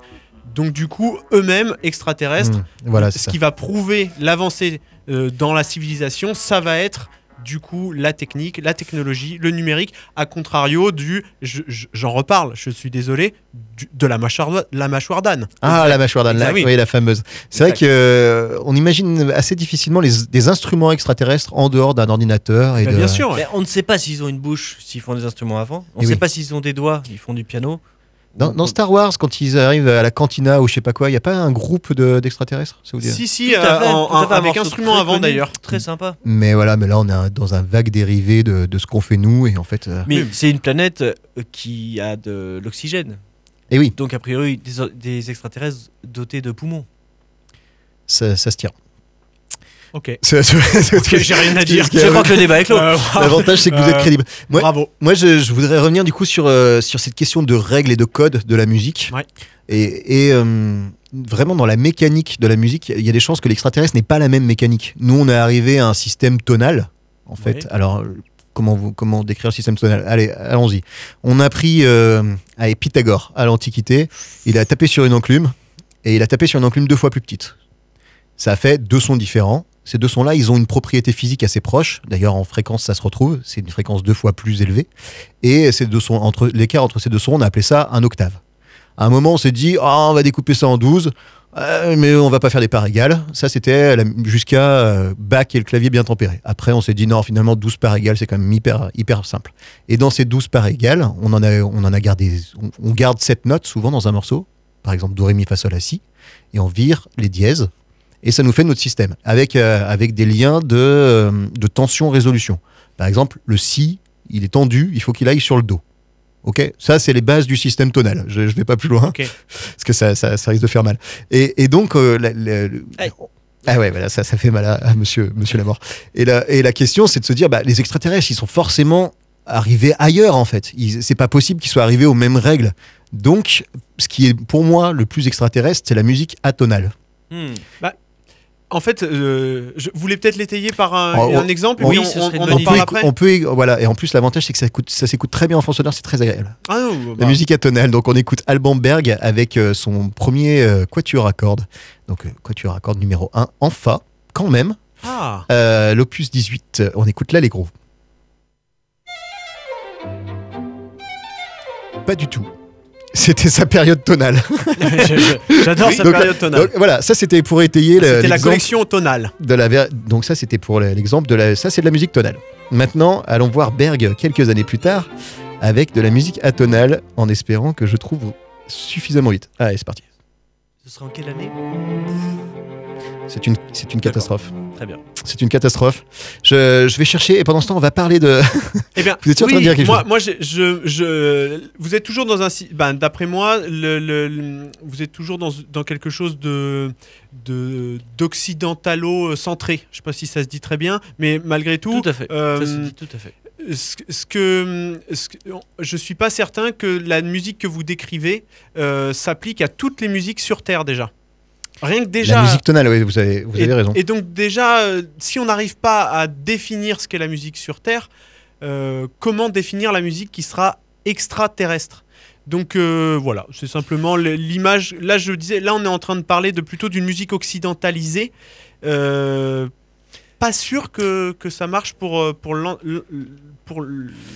Donc du coup, eux-mêmes, extraterrestres, Mmh, voilà, c'est ce ça. qui va prouver l'avancée euh, dans la civilisation, ça va être du coup la technique, la technologie, le numérique, à contrario du, je- je- j'en reparle, je suis désolé, du- de la mâchoire, la mâchoire d'âne. Ah, la mâchoire d'âne, là, Exact. oui, la fameuse. C'est vrai que euh, on imagine assez difficilement les, des instruments extraterrestres en dehors d'un ordinateur. Et Bah, de... bien sûr. ouais. Mais on ne sait pas s'ils ont une bouche, s'ils font des instruments avant. On Eh ne sait oui. pas s'ils ont des doigts, ils font du piano. Dans, dans Star Wars, quand ils arrivent à la cantina ou je sais pas quoi, il n'y a pas un groupe de- d'extraterrestres dit Si, si, euh, fait, en- tout à fait, un avec instrument avant d'ailleurs. Très sympa. Mais voilà, mais là on est dans un vague dérivé de, de ce qu'on fait nous et en fait. euh, Mais c'est une planète euh, qui a de l'oxygène. Et oui, Donc a priori des, extraterrestres dotés de poumons. ça, ça se tient. Ok. C'est- c'est- Ok, j'ai rien à dire. Je crois que le débat est clos. Euh, L'avantage, c'est que vous êtes Euh, crédible. Moi, Bravo. Moi, je, je voudrais revenir du coup sur, euh, sur cette question de règles et de codes de la musique. Ouais. Et, et, euh, vraiment, dans la mécanique de la musique, il y a des chances que l'extraterrestre n'ait pas la même mécanique. Nous, on est arrivé à un système tonal, en fait. Ouais. Alors, comment, vous, comment décrire le système tonal? Allez, allons-y. On a pris allez, Pythagore à l'Antiquité. Il a tapé sur une enclume et il a tapé sur une enclume deux fois plus petite. Ça a fait deux sons différents. Ces deux sons-là, ils ont une propriété physique assez proche. D'ailleurs, en fréquence, ça se retrouve. C'est une fréquence deux fois plus élevée. Et ces deux sons, entre l'écart entre ces deux sons, on a appelé ça un octave. À un moment, on s'est dit, Ah, on va découper ça en 12, euh, mais on va pas faire des parts égales. Ça, c'était jusqu'à euh, Bach et le clavier bien tempéré. Après, on s'est dit, non, finalement, 12 parts égales, c'est quand même hyper, hyper simple. Et dans ces 12 parts égales, on en a, on en a gardé, on garde 7 notes souvent dans un morceau. Par exemple, Do, Ré, Mi, Fa, Sol, La, Si. Et on vire les dièses. Et ça nous fait notre système, avec, euh, avec des liens de, euh, de tension-résolution. Par exemple, le Si, il est tendu, il faut qu'il aille sur le Do. Ok, ça c'est les bases du système tonal. Je ne vais pas plus loin parce que ça, ça, ça risque de faire mal. Et, et donc, euh, la- la- ah ouais, voilà, ça, ça fait mal à, à Monsieur, Monsieur Lamort. Et la, et la question, c'est de se dire, bah, les extraterrestres, ils sont forcément arrivés ailleurs en fait. C'est pas possible qu'ils soient arrivés aux mêmes règles. Donc, ce qui est pour moi le plus extraterrestre, c'est la musique atonale. Hmm. En fait, euh, je voulais peut-être l'étayer par un, Oh, un exemple, oui, on, en bonne parle idée. après. on peut, voilà. Et en plus, l'avantage, c'est que ça, coûte, ça s'écoute très bien en fond sonore, c'est très agréable. Ah non, La bah, musique atonale. Donc, on écoute Alban Berg avec euh, son premier euh, quatuor à cordes. Donc, euh, quatuor à cordes numéro 1 en Fa, quand même. Ah, Euh, L'opus 18, euh, on écoute l'Allegro. Pas du tout. C'était sa période tonale. j'adore Oui, sa donc, période tonale. Donc voilà, ça c'était pour étayer le- C'était la collection tonale. de la ver- donc ça c'était pour l'exemple de la ça c'est de la musique tonale. Maintenant, allons voir Berg quelques années plus tard avec de la musique atonale en espérant que je trouve suffisamment vite. Allez, c'est parti. Ce sera en quelle année? C'est une, c'est une catastrophe. Très bien. C'est une catastrophe. Je, je vais chercher et pendant ce temps, on va parler de. Eh bien, Vous étiez en train de dire quelque moi, chose moi je, je, je- vous êtes toujours dans un, ben, d'après moi, le, le- le- vous êtes toujours dans, dans quelque chose de, de d'occidentalo centré. Je sais pas si ça se dit très bien, mais malgré tout, Tout à fait. euh, Ça se dit tout à fait. ce, ce que, ce que- je suis pas certain que la musique que vous décrivez euh, s'applique à toutes les musiques sur Terre déjà. Rien que déjà. La musique tonale, oui, vous avez, vous et, avez raison. et donc déjà, euh, si on n'arrive pas à définir ce qu'est la musique sur Terre, euh, comment définir la musique qui sera extraterrestre? Donc euh, voilà, c'est simplement le- l'image. Là, je disais, là, on est en train de parler de plutôt d'une musique occidentalisée. Euh, pas sûr que, que ça marche pour, pour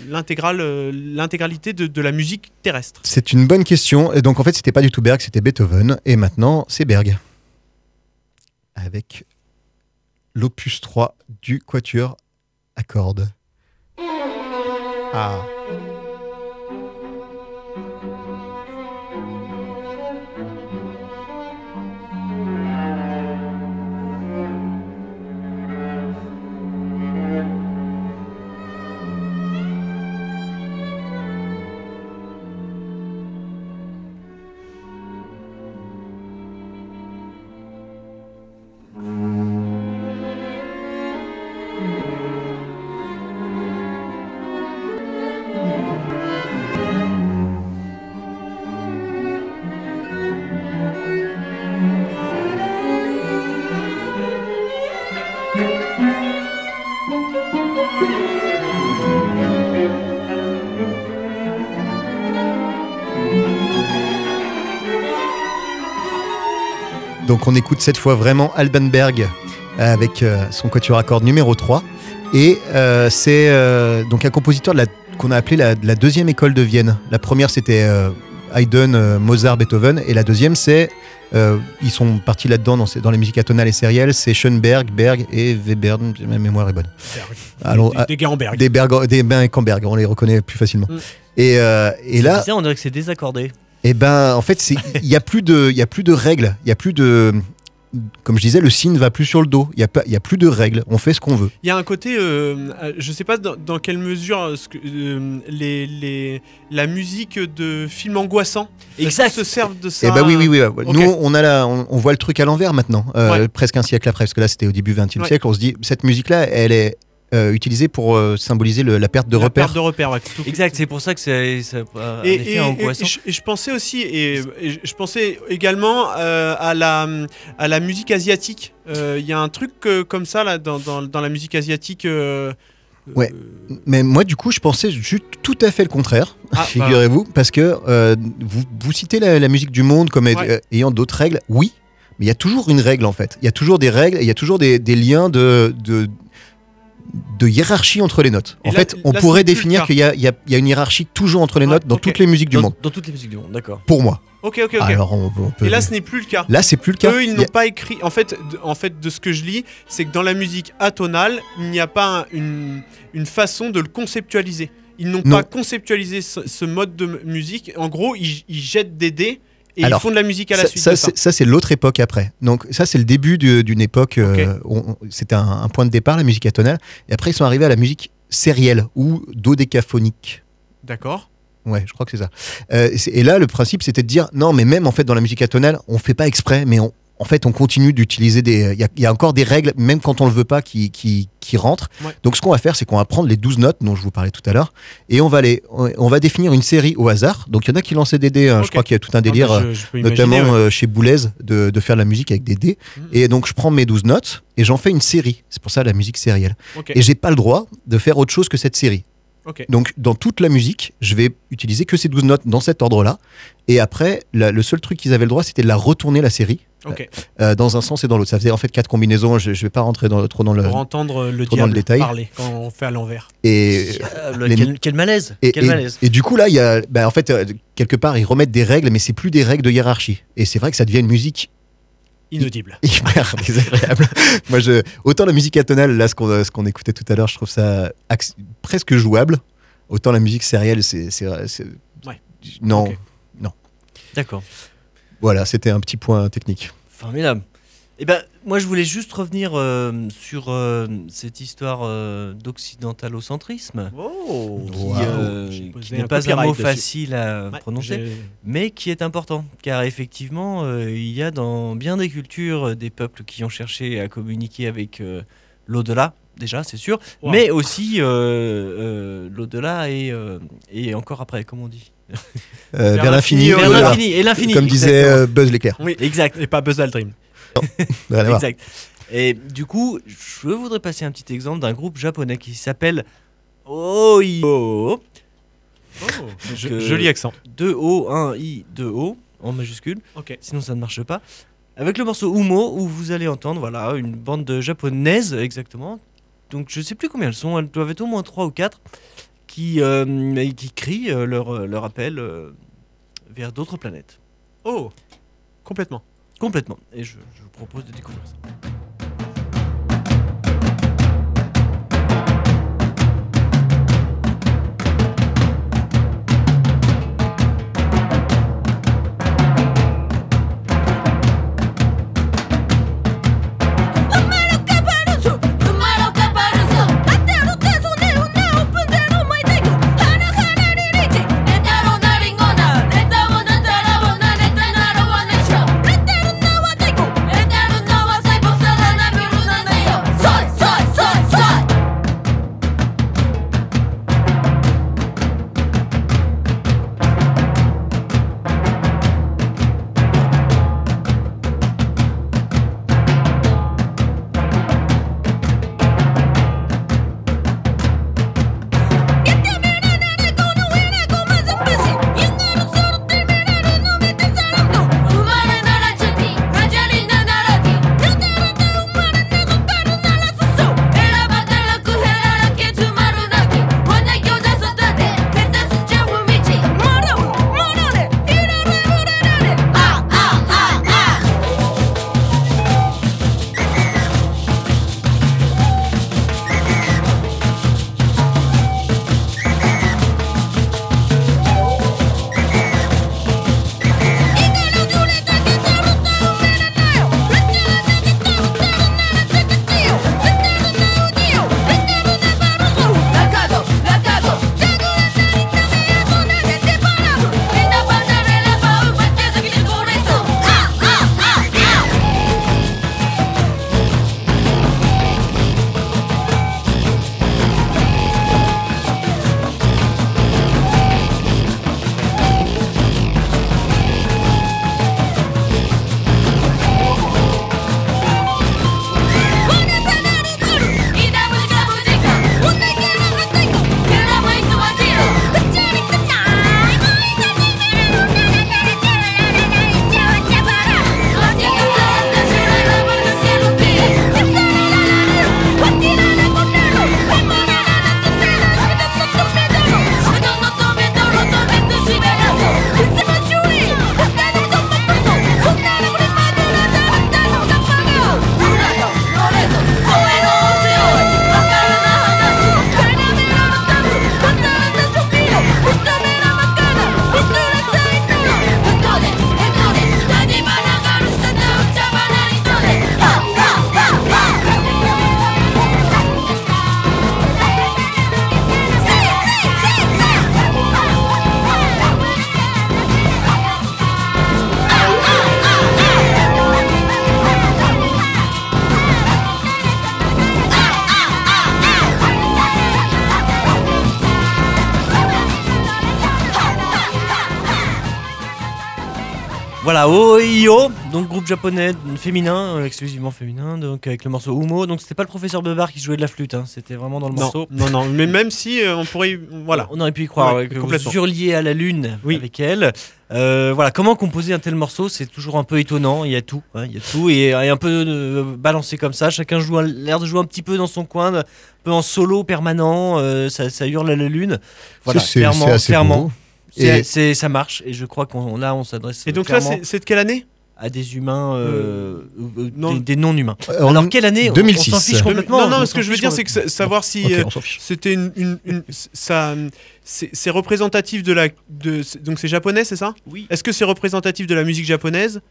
l'intégralité de, de la musique terrestre. C'est une bonne question. Et donc, en fait, c'était pas du tout Berg, c'était Beethoven. Et maintenant, c'est Berg. Avec l'opus 3 du Quatuor à cordes. Ah. Donc on écoute cette fois vraiment Alban Berg euh, avec euh, son quatuor à cordes numéro 3. Et euh, c'est euh, donc un compositeur qu'on a appelé la, la deuxième école de Vienne. La première c'était euh, Haydn, Mozart, Beethoven. Et la deuxième c'est, euh, ils sont partis là-dedans dans, dans les musiques atonales et sérielles, c'est Schoenberg, Berg et Webern, ma mémoire est bonne. Allons, des, des gars en berg. des Berg, des Berg Camberg, on les reconnaît plus facilement. Mm. Et, euh, et là, Ça, on dirait que c'est désaccordé. Eh ben, en fait, il y a plus de, il y a plus de règles, il y a plus de, comme je disais, le signe va plus sur le dos. Il y a pas, il y a plus de règles. On fait ce qu'on veut. Il y a un côté, euh, euh, je sais pas dans, dans quelle mesure euh, ce que, euh, les, les, la musique de films angoissants Exact. se servent de ça. Eh ben oui, oui, oui. Nous, on a la, on, on voit le truc à l'envers maintenant, euh, Ouais. presque un siècle après, parce que là, c'était au début 20e Ouais. siècle. On se dit, cette musique-là, elle est euh, utilisée pour euh, symboliser le- la perte de La repères. perte de repères, ouais, tout- Exact, c'est pour ça que c'est ça a un Et, effet et- angoissant. et je, pensais aussi, et, et je- pensais également euh, à, la, à la musique asiatique. Euh, Il y a un truc euh, comme ça là, dans, dans, dans la musique asiatique. euh, Ouais. euh, Mais moi, du coup, je pensais juste tout à fait le contraire, Ah, figurez-vous, parce que euh, vous, vous citez la, la musique du monde comme Ouais. euh, ayant d'autres règles, oui, mais il y a toujours une règle en fait. Il y a toujours des règles, il y a toujours des, des liens de, de, de hiérarchie entre les notes. Et en là- fait, on là, pourrait définir qu'il y a, y y une hiérarchie toujours entre les Ouais, notes dans toutes les musiques du dans, monde. dans toutes les musiques du monde, d'accord. Pour moi. Ok, ok, ok. Alors, on, on peut- et là, ce n'est plus le cas. là, c'est plus le cas. Eux, ils n'ont a- pas écrit. En fait, de, en fait, de ce que je lis, c'est que dans la musique atonale, il n'y a pas un- une, une façon de le conceptualiser. Ils n'ont Non. pas conceptualisé ce, ce mode de musique. En gros, ils, ils jettent des dés et Alors, ils font de la musique à la ça, suite ça, de ça. c'est- l'autre époque après. Donc ça, c'est le début du- d'une époque. euh, on- C'était un, un point de départ, la musique atonale. Et après, ils sont arrivés à la musique sérielle ou dodécaphonique. D'accord. Ouais, je crois que c'est ça. Euh, et là, le principe, c'était de dire non, mais même en fait, dans la musique atonale, on fait pas exprès, mais on, en fait, on continue d'utiliser des. Il y a, il y a encore des règles, même quand on le veut pas, qui, qui, qui rentrent. Ouais. Donc, ce qu'on va faire, c'est qu'on va prendre les 12 notes dont je vous parlais tout à l'heure, et on va les, on va définir une série au hasard. Donc, il y en a qui lançaient des dés. hein. Je crois qu'il y a tout un délire. Ah bah, je- je peux imaginer, notamment ouais. euh, chez Boulez, de, de faire de la musique avec des dés. Mhm. Et donc, je prends mes 12 notes et j'en fais une série. C'est pour ça la musique sérielle. Ok. Et j'ai pas le droit de faire autre chose que cette série. Donc, dans toute la musique, je vais utiliser que ces 12 notes dans cet ordre-là. Et après, la- le seul truc qu'ils avaient le droit, c'était de la retourner, la série, Ok. euh, dans un sens et dans l'autre. Ça faisait en fait quatre combinaisons. Je, je vais pas rentrer dans, trop dans le. Pour entendre euh, le trop dans le diable détail. parler quand on fait à l'envers. Et, Diable, les- quel, quel malaise et, Quel et- malaise et du coup, là, il y a. bah, en fait, euh, quelque part, ils remettent des règles, mais c'est plus des règles de hiérarchie. Et c'est vrai que ça devient une musique Inaudible. hyper désagréable. Moi, je, autant la musique atonale, là, ce qu'on écoutait tout à l'heure, je trouve ça presque jouable. Autant la musique sérielle, c'est. Ouais. Non, Ok. D'accord. voilà, c'était un petit point technique. Formidable. Eh ben, moi, je voulais juste revenir euh, sur euh, cette histoire euh, d'occidentalocentrisme, Oh qui, Wow. euh, n'est pas un mot dessus. facile à Ouais, prononcer, mais qui est important, car effectivement, euh, il y a dans bien des cultures des peuples qui ont cherché à communiquer avec euh, l'au-delà, déjà, c'est sûr, Wow. mais aussi euh, euh, l'au-delà et, euh, et encore après, comme on dit. Euh, Vers l'infini, et l'infini. Comme disait euh, Buzz l'éclair. Oui, Exact. et pas Buzz Aldrin. Rien à voir. Exact. Et du coup, je voudrais passer un petit exemple d'un groupe japonais qui s'appelle Oyo. Je- Que- Joli accent. 2 O, 1 I, 2 O en majuscule. Ok. Sinon, ça ne marche pas. Avec le morceau Umo, où vous allez entendre voilà, une bande de japonaises, exactement. Donc, je sais plus combien elles sont. Elles doivent être au moins 3 ou 4 qui, euh, qui crient euh, leur, leur appel euh, vers d'autres planètes. Oh, complètement. Complètement. Et je, vous propose de découvrir ça. Donc groupe japonais féminin, euh, exclusivement féminin, donc avec le morceau Umo. Donc c'était pas le professeur Bebar qui jouait de la flûte, hein, c'était vraiment dans le Non, morceau. non, non, mais même si euh, on pourrait. y- Voilà. On aurait pu y croire Ouais, que vous complètement. hurliez à la lune Oui. avec elle. Euh, voilà, comment composer un tel morceau, c'est toujours un peu étonnant. Il y a tout, hein, il y a tout et, et un peu euh, balancé comme ça. Chacun joue un- l'air de jouer un petit peu dans son coin, un peu en solo permanent. euh, ça, ça hurle à la lune. Voilà, C'est- clairement, c'est assez clairement, beau. c'est- Et- c'est- ça marche. Et je crois qu'on là, on s'adresse Et donc là, clairement c'est c'est de quelle année? À des humains, euh, euh, non. des, des non-humains. Euh, en Alors quelle année on- 2006. On s'en fiche complètement. Non, non, on ce que je veux dire, c'est que sa- savoir si Ok, euh, on s'en fiche. c'était une, une- une- ça, c'est représentatif de la, de, donc c'est japonais, c'est ça? Oui. Est-ce que c'est représentatif de la musique japonaise?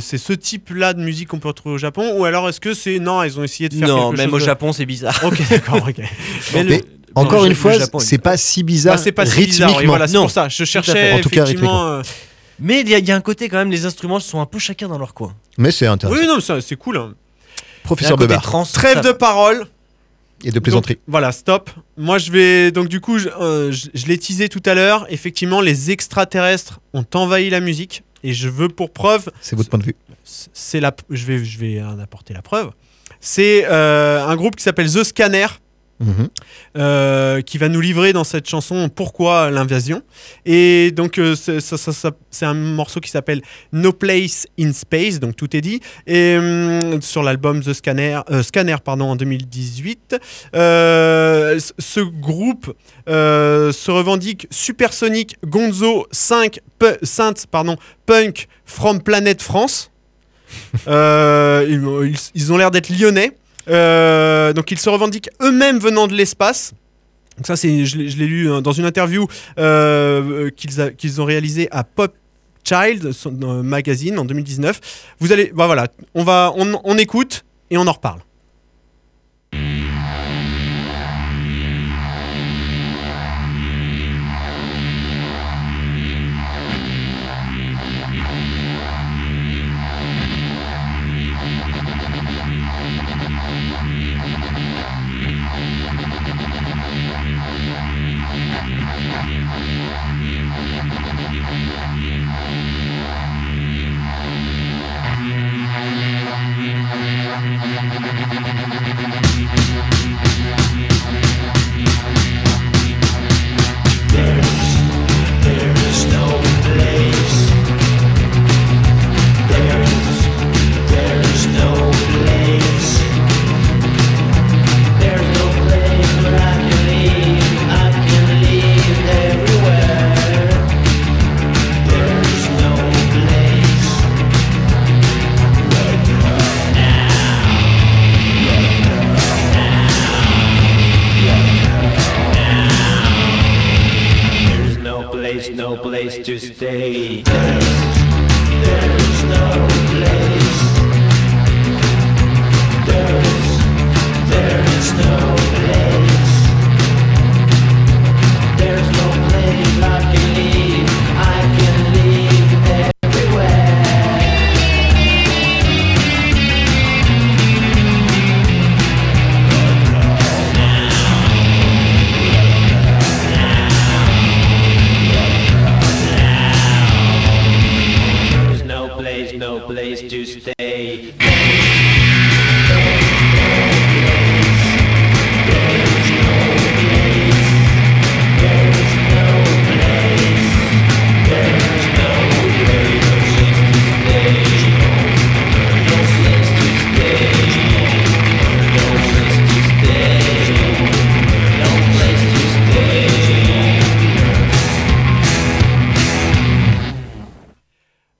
C'est ce type-là de musique qu'on peut retrouver au Japon ou alors est-ce que c'est non ils ont essayé de faire Non, quelque même chose au de- Japon, c'est bizarre. Ok d'accord ok. Mais Mais le- Encore une fois, c'est pas si bizarre Bah, c'est pas si bizarre, oui, rythmiquement. voilà, c'est Non. pour ça. Je cherchais En tout cas, effectivement. Mais il y, a- il y a un côté quand même, les instruments sont un peu chacun dans leur coin. Mais c'est intéressant. Oui, non, c'est cool. hein. Professeur côté Bebar trans. Trêve de parole. et de plaisanterie. Donc, voilà, stop. Moi, je vais. Donc, du coup, je, euh, je- je l'ai teasé tout à l'heure. Effectivement, les extraterrestres ont envahi la musique. Et je veux pour preuve. C'est votre point de vue. C'est la. Je vais, je vais en apporter la preuve. C'est euh, un groupe qui s'appelle The Scanner. Mhm. euh, qui va nous livrer dans cette chanson pourquoi l'invasion. Et donc euh, c'est ça- ça- ça- c'est un morceau qui s'appelle No Place in Space, donc tout est dit. Et hum, sur l'album The Scanner, euh, Scanner pardon, en 2018, euh, c- ce groupe se revendique Supersonic Gonzo 5 pu- Synth pardon, Punk from Planet France. Ils ont l'air d'être lyonnais. Euh, donc ils se revendiquent eux-mêmes venant de l'espace. Donc ça, c'est, je l'ai lu hein, dans une interview euh, qu'ils, ont réalisée à Pop Child son- magazine en 2019. Vous allez, bah voilà, on va, on écoute et on en reparle.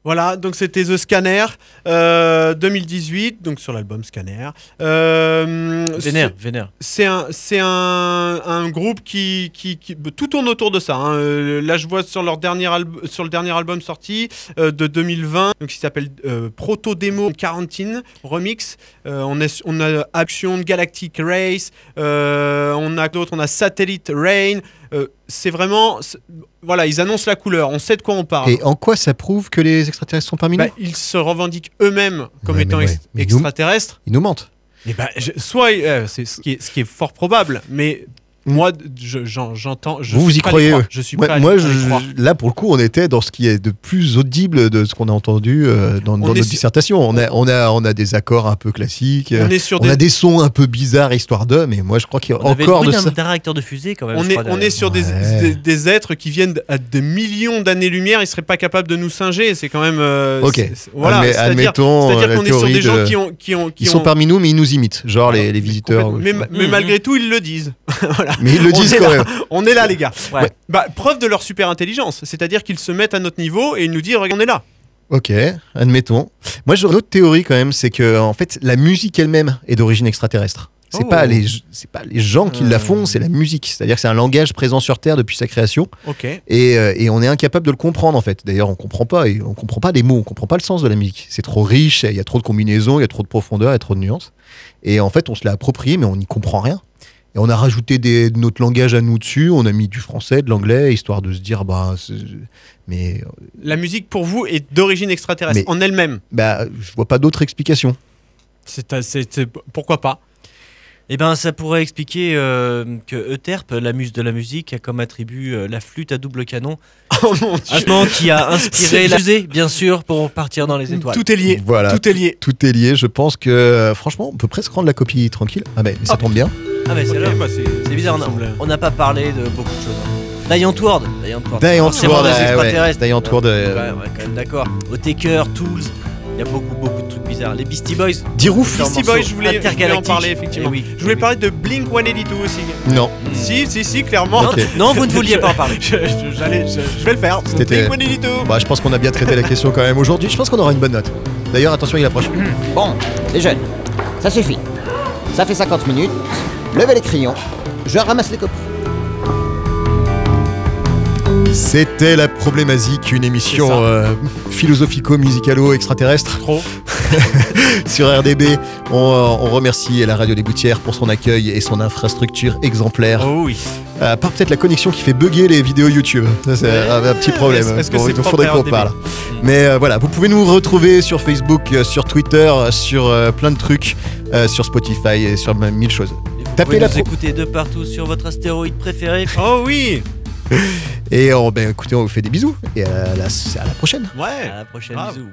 Voilà, donc c'était The Scanner euh, 2018, donc sur l'album Scanner. Euh, Vénère, vénère. C'est un, c'est un, un groupe qui, qui, qui- tout tourne autour de ça. hein. Euh, là, je vois sur leur dernier sur le dernier album sorti euh, de 2020, donc qui s'appelle euh, Proto Demo Quarantine Remix. Euh, on, a, on a Action Galactic Race, euh, on a d'autres, on a Satellite Rain. Euh, c'est vraiment, voilà, ils annoncent la couleur. On sait de quoi on parle. Et en quoi ça prouve que les extraterrestres sont parmi Bah, nous? ils se revendiques eux-mêmes comme Ouais, étant mais ouais. ex- Mais nous- extraterrestres. Ils nous mentent. Et ben, je- soit, euh, c'est ce qui est fort probable, mais moi, je- j'en- j'entends. je vous, vous suis y croyez croire. Je suis Moi, prêt à je- là, pour le coup, on était dans ce qui est de plus audible de ce qu'on a entendu euh, dans, notre sur- dissertation. On a, on, a, on a des accords un peu classiques. On euh, est sur on des, a des sons un peu bizarres, histoire d'eux, mais moi, je crois qu'il y a On avait encore le de ça. réacteur de fusée quand même. on je est, crois, on est sur des, Ouais. des, des êtres qui viennent à des millions d'années-lumière, ils seraient pas capables de nous singer. C'est quand même. euh, Ok. Voilà. Admet- admettons c'est-à-dire qu'on est sur des gens qui ont. Qui ont qui Ils sont ont- parmi nous, mais ils nous imitent, genre les, les visiteurs. Mais, malgré tout, ils le disent. Mais ils le On disent est quand là. même. On est là, les gars. Ouais. Bah, preuve de leur super intelligence. C'est-à-dire qu'ils se mettent à notre niveau et ils nous disent Regarde, on est là. Ok, admettons. Moi, j'aurais une autre théorie quand même, c'est que en fait, la musique elle-même est d'origine extraterrestre. C'est Oh. pas les c'est pas les gens qui la font, c'est la musique. C'est-à-dire que c'est un langage présent sur Terre depuis sa création Ok. et, euh, et on est incapable de le comprendre en fait. D'ailleurs, on comprend pas et on comprend pas les mots, on comprend pas le sens de la musique. C'est trop riche, il y a trop de combinaisons, il y a trop de profondeur, il y a trop de nuances. Et en fait, on se l'a approprié, mais on n'y comprend rien. Et on a rajouté des, notre langage à nous dessus. On a mis du français, de l'anglais, histoire de se dire, bah, mais La musique pour vous est d'origine extraterrestre Mais- en elle-même. bah, je vois pas d'autre explication. C'est, c'est- c'est- pourquoi pas? Eh ben, ça pourrait expliquer euh, que Euterpe, la muse de la musique, a comme attribut euh, la flûte à double canon, Oh mon dieu. instrument qui a inspiré la fusée, bien sûr, pour partir dans les étoiles. Tout est lié. Voilà. Tout est lié. Tout est lié. Je pense que, euh, franchement, on peut presque rendre la copie tranquille. Ah, mais, mais ça tombe bien. Ah, mais c'est Ok, là. bah, c'est, C'est bizarre, on a- on n'a pas parlé de beaucoup de choses. hein. Diane Ward, Diane Ward. Diane Forcément Ward, des ouais, extraterrestres. ouais. Diane Ward, euh, Ouais, ouais, quand même d'accord. Otaker, Tools, il y a beaucoup, beaucoup de trucs bizarres. Les Beastie Boys. Dirouf. Beastie Boys, je voulais, je voulais en intergalactique. parler effectivement. Eh oui. Je voulais parler de Blink 182 aussi. Non. Si, si, si, clairement. Non, Ok. tu- non, vous ne vouliez pas en parler. Je, je- j'allais- je- je vais le faire. C'était- Blink 182. Bah, je pense qu'on a bien traité la question quand même aujourd'hui. Je pense qu'on aura une bonne note. D'ailleurs, attention, il approche. Bon, les jeunes, ça suffit. Ça fait 50 minutes. Levez les crayons. Je ramasse les copies. C'était la problématique, une émission euh, philosophico-musicalo-extraterrestre Trop. sur RDB. On, euh, on remercie la radio des Boutières pour son accueil et son infrastructure exemplaire. Oh oui. À part peut-être la connexion qui fait bugger les vidéos YouTube. Ça, c'est un, un petit problème. Est-ce- que Bon, il faudrait qu'on parle. Mais euh, voilà, vous pouvez nous retrouver sur Facebook, euh, sur Twitter, sur euh, plein de trucs, euh, sur Spotify et sur euh, mille choses. Tapez la nous écouter de partout sur votre astéroïde préféré. Oh oui. Et on, ben, écoutez, on vous fait des bisous et à la, à la prochaine. Ouais. À la prochaine, bisous.